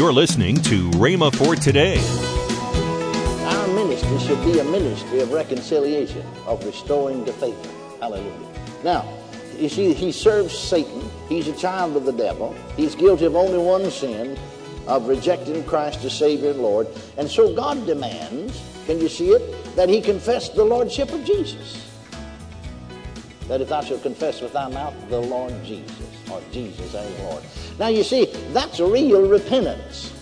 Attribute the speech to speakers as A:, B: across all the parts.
A: You're listening to Rhema for today.
B: Our ministry should be a ministry of reconciliation, of restoring the faith. Hallelujah. Now, you see, he serves Satan. He's a child of the devil. He's guilty of only one sin, of rejecting Christ as Savior and Lord. And so God demands, can you see it, that he confess the Lordship of Jesus. That if thou shalt confess with thy mouth the Lord Jesus, or Jesus as Lord. Now you see, that's real repentance.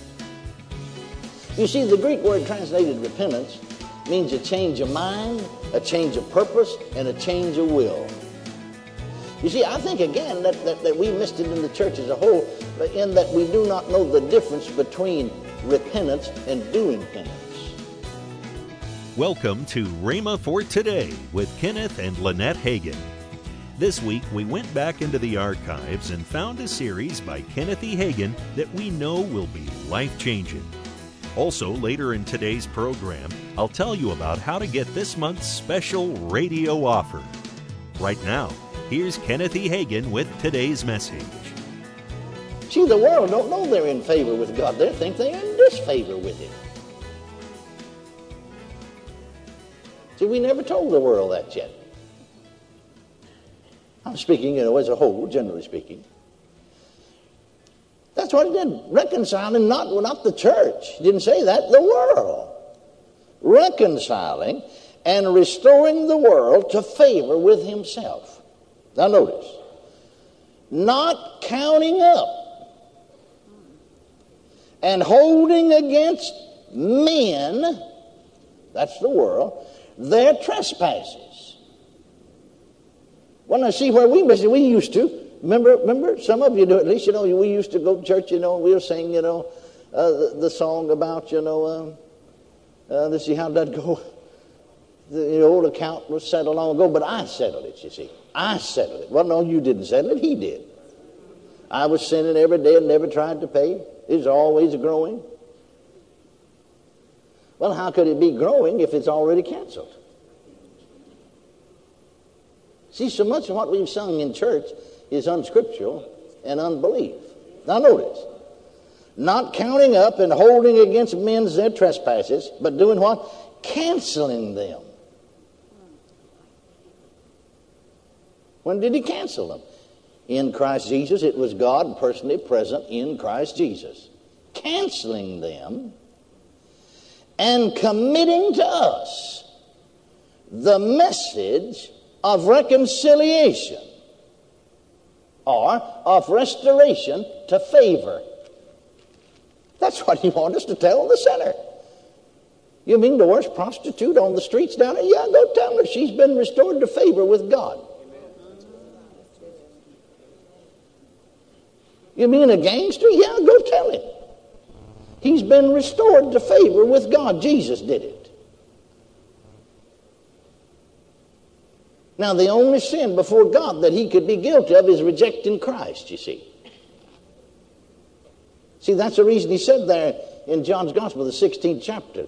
B: You see, the Greek word translated repentance means a change of mind, a change of purpose, and a change of will. You see, I think again that, that, that we missed it in the church as a whole, in that we do not know the difference between repentance and doing penance.
A: Welcome to Rhema for Today with Kenneth and Lynette Hagin. This week, we went back into the archives and found a series by Kenneth E. Hagin that we know will be life changing. Also, later in today's program, I'll tell you about how to get this month's special radio offer. Right now, here's Kenneth E. Hagin with today's message.
B: See, the world don't know they're in favor with God. They think they're in disfavor with Him. See, we never told the world that yet. I'm speaking, you know, as a whole, generally speaking. That's what he did. Reconciling, not, not the church. He didn't say that, the world. Reconciling and restoring the world to favor with himself. Now notice. Not counting up and holding against men, that's the world, their trespasses. Well, now see where we missed it. We used to. Remember, remember, some of you do at least, you know, we used to go to church, you know, we were sing, you know, uh, the, the, song about, you know, um, uh, let's see, how that go? The, the, old account was settled long ago, but I settled it, you see. I settled it. Well, no, you didn't settle it, he did. I was sinning every day and never tried to pay. It's always growing. Well, how could it be growing if it's already canceled? See, so much of what we've sung in church is unscriptural and unbelief. Now, notice not counting up and holding against men's their trespasses, but doing what? Canceling them. When did he cancel them? In Christ Jesus. It was God personally present in Christ Jesus. Canceling them and committing to us the message of reconciliation or of restoration to favor. That's what he wants us to tell the sinner. You mean the worst prostitute on the streets down there? Yeah, go tell her she's been restored to favor with God. You mean a gangster? Yeah, go tell him. He's been restored to favor with God. Jesus did it. Now, the only sin before God that he could be guilty of is rejecting Christ, you see. See, that's the reason he said there in John's Gospel, the 16th chapter.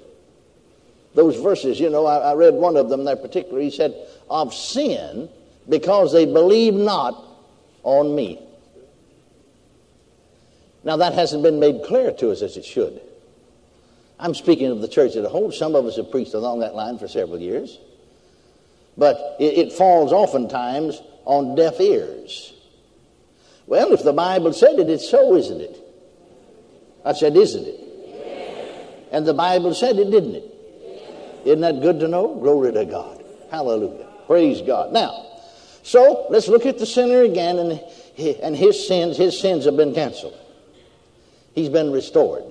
B: Those verses, you know, I, I read one of them there particularly. He said, Of sin, because they believe not on me. Now, that hasn't been made clear to us as it should. I'm speaking of the church as a whole. Some of us have preached along that line for several years. But it, it falls oftentimes on deaf ears. Well, if the Bible said it, it's so, isn't it? I said, isn't it? And the Bible said it, didn't it? Isn't that good to know? Glory to God. Hallelujah. Praise God. Now, so let's look at the sinner again and, and his sins. His sins have been canceled. He's been restored.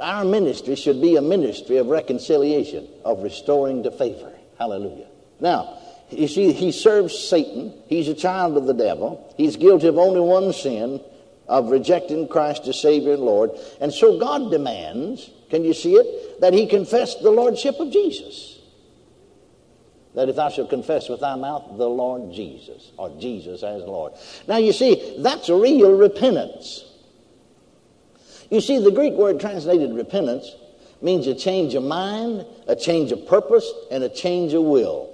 B: Our ministry should be a ministry of reconciliation, of restoring to favor. Hallelujah. Now, you see, he serves Satan. He's a child of the devil. He's guilty of only one sin, of rejecting Christ as Savior and Lord. And so God demands, can you see it, that he confess the Lordship of Jesus. That if thou shalt confess with thy mouth the Lord Jesus, or Jesus as Lord. Now you see, that's real repentance. You see, the Greek word translated repentance means a change of mind, a change of purpose, and a change of will.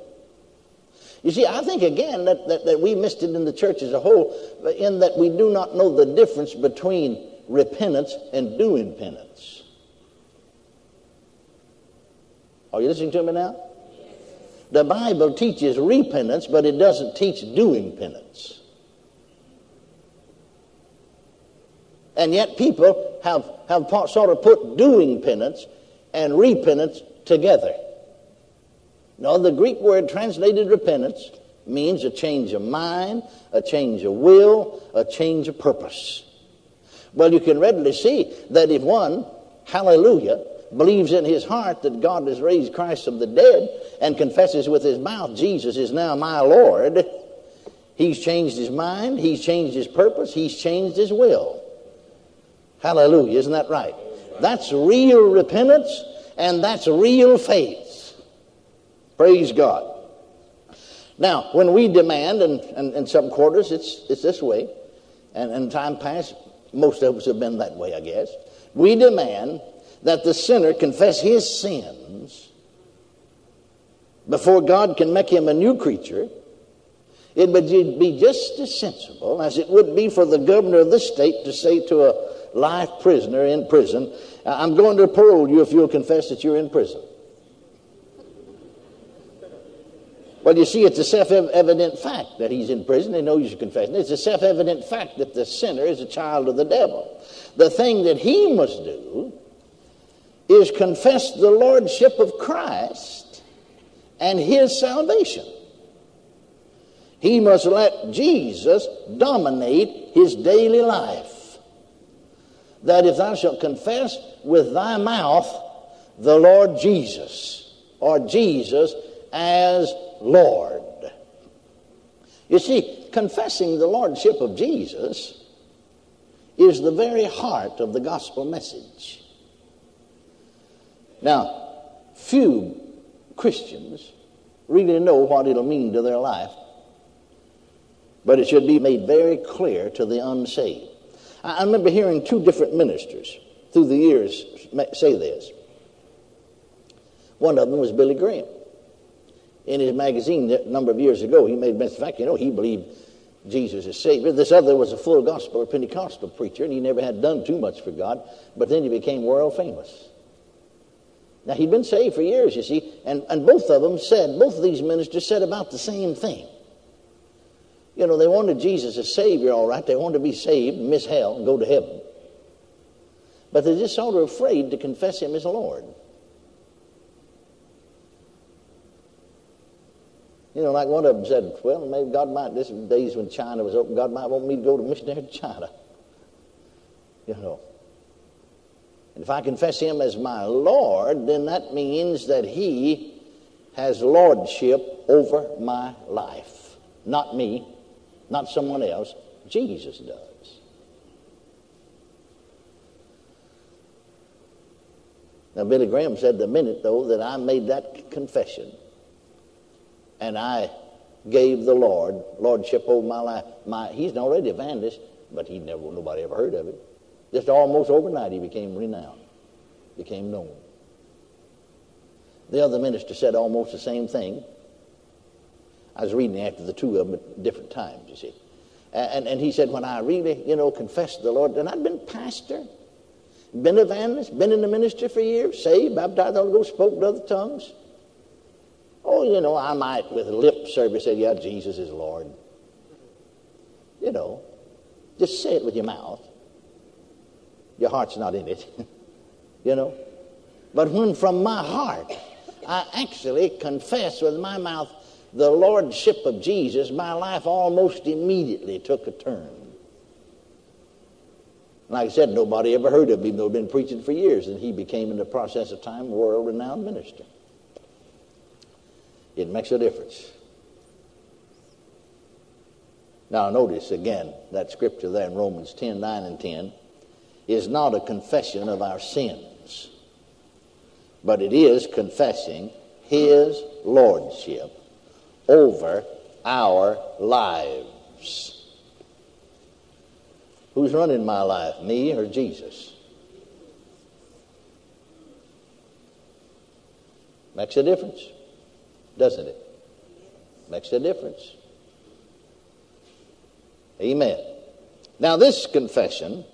B: You see, I think again that, that, that we missed it in the church as a whole, in that we do not know the difference between repentance and doing penance. Are you listening to me now? The Bible teaches repentance, but it doesn't teach doing penance. And yet people have, have sort of put doing penance and repentance together. No, the Greek word translated repentance means a change of mind, a change of will, a change of purpose. Well, you can readily see that if one, hallelujah, believes in his heart that God has raised Christ from the dead and confesses with his mouth, Jesus is now my Lord, he's changed his mind, he's changed his purpose, he's changed his will. Hallelujah, isn't that right? That's real repentance and that's real faith. Praise God. Now, when we demand, and, in some quarters it's, it's this way, and in time past, most of us have been that way, I guess. We demand that the sinner confess his sins before God can make him a new creature. It would be just as sensible as it would be for the governor of the state to say to a life prisoner in prison, I'm going to parole you if you'll confess that you're in prison. Well, you see, it's a self evident fact that he's in prison. They know he's a confessing. It's a self evident fact that the sinner is a child of the devil. The thing that he must do is confess the lordship of Christ and his salvation. He must let Jesus dominate his daily life. That if thou shalt confess with thy mouth the Lord Jesus, or Jesus as Lord. You see, confessing the Lordship of Jesus is the very heart of the gospel message. Now, few Christians really know what it'll mean to their life, but it should be made very clear to the unsaved. I remember hearing two different ministers through the years say this. One of them was Billy Graham in his magazine a number of years ago, he made mention, in fact, you know, he believed Jesus is Savior. This other was a full gospel or Pentecostal preacher, and he never had done too much for God, but then he became world famous. Now, he'd been saved for years, you see, and, and both of them said, both of these ministers said about the same thing. You know, they wanted Jesus as Savior, all right. They wanted to be saved, miss hell, and go to heaven. But they're just sort of afraid to confess Him as Lord. You know, like one of them said, well, maybe God might, this days when China was open, God might want me to go to missionary to China. You know. And if I confess him as my Lord, then that means that he has lordship over my life. Not me, not someone else. Jesus does. Now, Billy Graham said the minute, though, that I made that confession, and I gave the Lord lordship over my life. My, he's already evangelist, but he never nobody ever heard of it. Just almost overnight, he became renowned, became known. The other minister said almost the same thing. I was reading after the two of them at different times, you see. And, and he said, when I really, you know, confessed the Lord, and I'd been pastor, been evangelist, been in the ministry for years, saved, baptized, Holy Ghost, spoke other tongues. Oh, you know, I might with lip service say, yeah, Jesus is Lord. You know, just say it with your mouth. Your heart's not in it, you know. But when from my heart I actually confess with my mouth the lordship of Jesus, my life almost immediately took a turn. Like I said, nobody ever heard of him, though he'd been preaching for years, and he became, in the process of time, world renowned minister. It makes a difference. Now, notice again that scripture there in Romans 10 9 and 10 is not a confession of our sins, but it is confessing His Lordship over our lives. Who's running my life, me or Jesus? Makes a difference doesn't it? Makes a difference. Amen. Now, this confession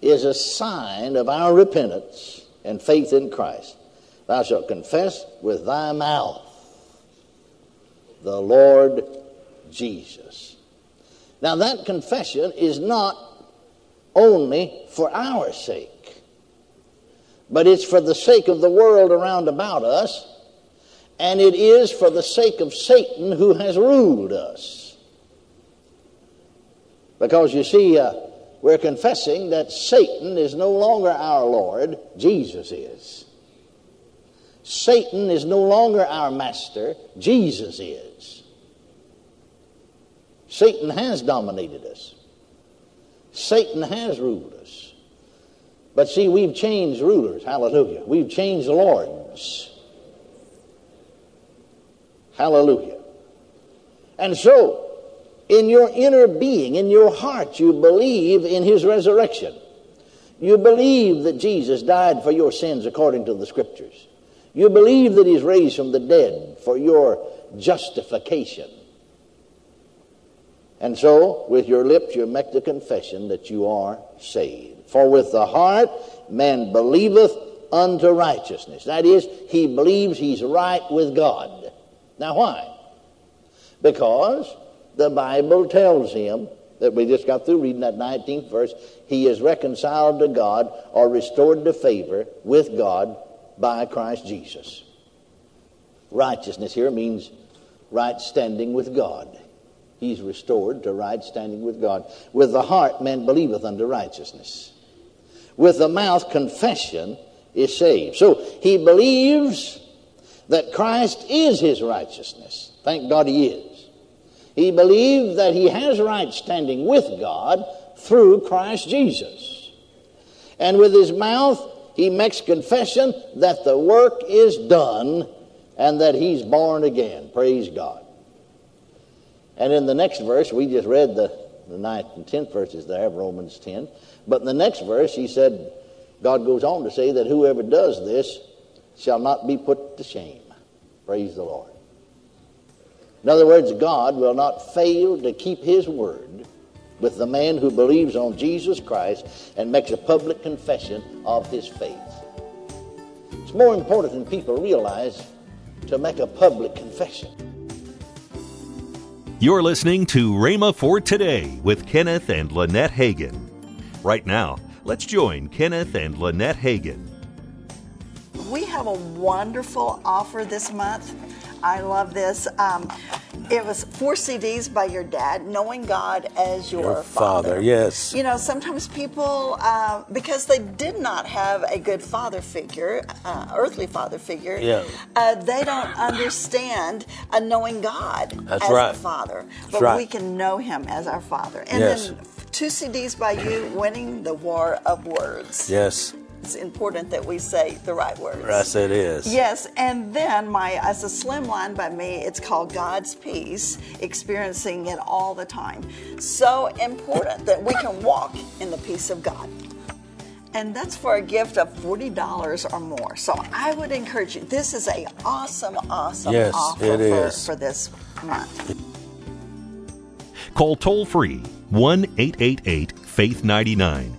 B: is a sign of our repentance and faith in Christ. Thou shalt confess with thy mouth the Lord Jesus. Now, that confession is not only for our sake, but it's for the sake of the world around about us, and it is for the sake of Satan who has ruled us. Because you see, uh, we're confessing that Satan is no longer our Lord, Jesus is. Satan is no longer our master, Jesus is. Satan has dominated us. Satan has ruled us. But see, we've changed rulers. Hallelujah. We've changed lords. Hallelujah. And so, in your inner being, in your heart, you believe in his resurrection. You believe that Jesus died for your sins according to the scriptures. You believe that he's raised from the dead for your justification. And so, with your lips, you make the confession that you are saved. For with the heart, man believeth unto righteousness. That is, he believes he's right with God. Now, why? Because the Bible tells him that we just got through reading that 19th verse, he is reconciled to God or restored to favor with God by Christ Jesus. Righteousness here means right standing with God. He's restored to right standing with God. With the heart, man believeth unto righteousness. With the mouth, confession is saved. So he believes that Christ is his righteousness. Thank God he is. He believes that he has right standing with God through Christ Jesus. And with his mouth, he makes confession that the work is done and that he's born again. Praise God. And in the next verse, we just read the, the ninth and tenth verses there of Romans 10. But in the next verse, he said, God goes on to say that whoever does this shall not be put to shame. Praise the Lord. In other words, God will not fail to keep his word with the man who believes on Jesus Christ and makes a public confession of his faith. It's more important than people realize to make a public confession.
A: You're listening to Rhema for Today with Kenneth and Lynette Hagin. Right now, let's join Kenneth and Lynette Hagin.
C: Have a wonderful offer this month. I love this. Um, it was four CDs by your dad, knowing God as your,
D: Your father, yes.
C: You know, sometimes people, uh, because they did not have a good father figure, uh, earthly father figure,
D: Yeah.
C: uh, they don't understand a knowing God
D: That's
C: as
D: right.
C: a father.
D: That's
C: But
D: right.
C: we can know Him as our Father. And
D: Yes.
C: then two CDs by you, winning the war of words.
D: Yes,
C: It's important that we say the right words.
D: yes, it is.
C: Yes, and then my as a slim line by me, it's called God's Peace, experiencing it all the time. So important that we can walk in the peace of God. And that's for a gift of $40 or more. So I would encourage you. This is a awesome, awesome
D: Yes,
C: offer
D: it
C: for, for this month.
A: Call toll free 1 888 Faith 99.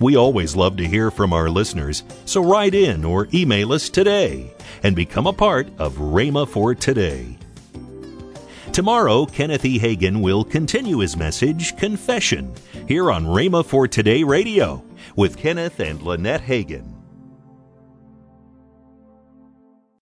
A: We always love to hear from our listeners, so write in or email us today and become a part of Rhema for Today. Tomorrow, Kenneth E. Hagin will continue his message, Confession, here on Rhema for Today Radio with Kenneth and Lynette Hagin.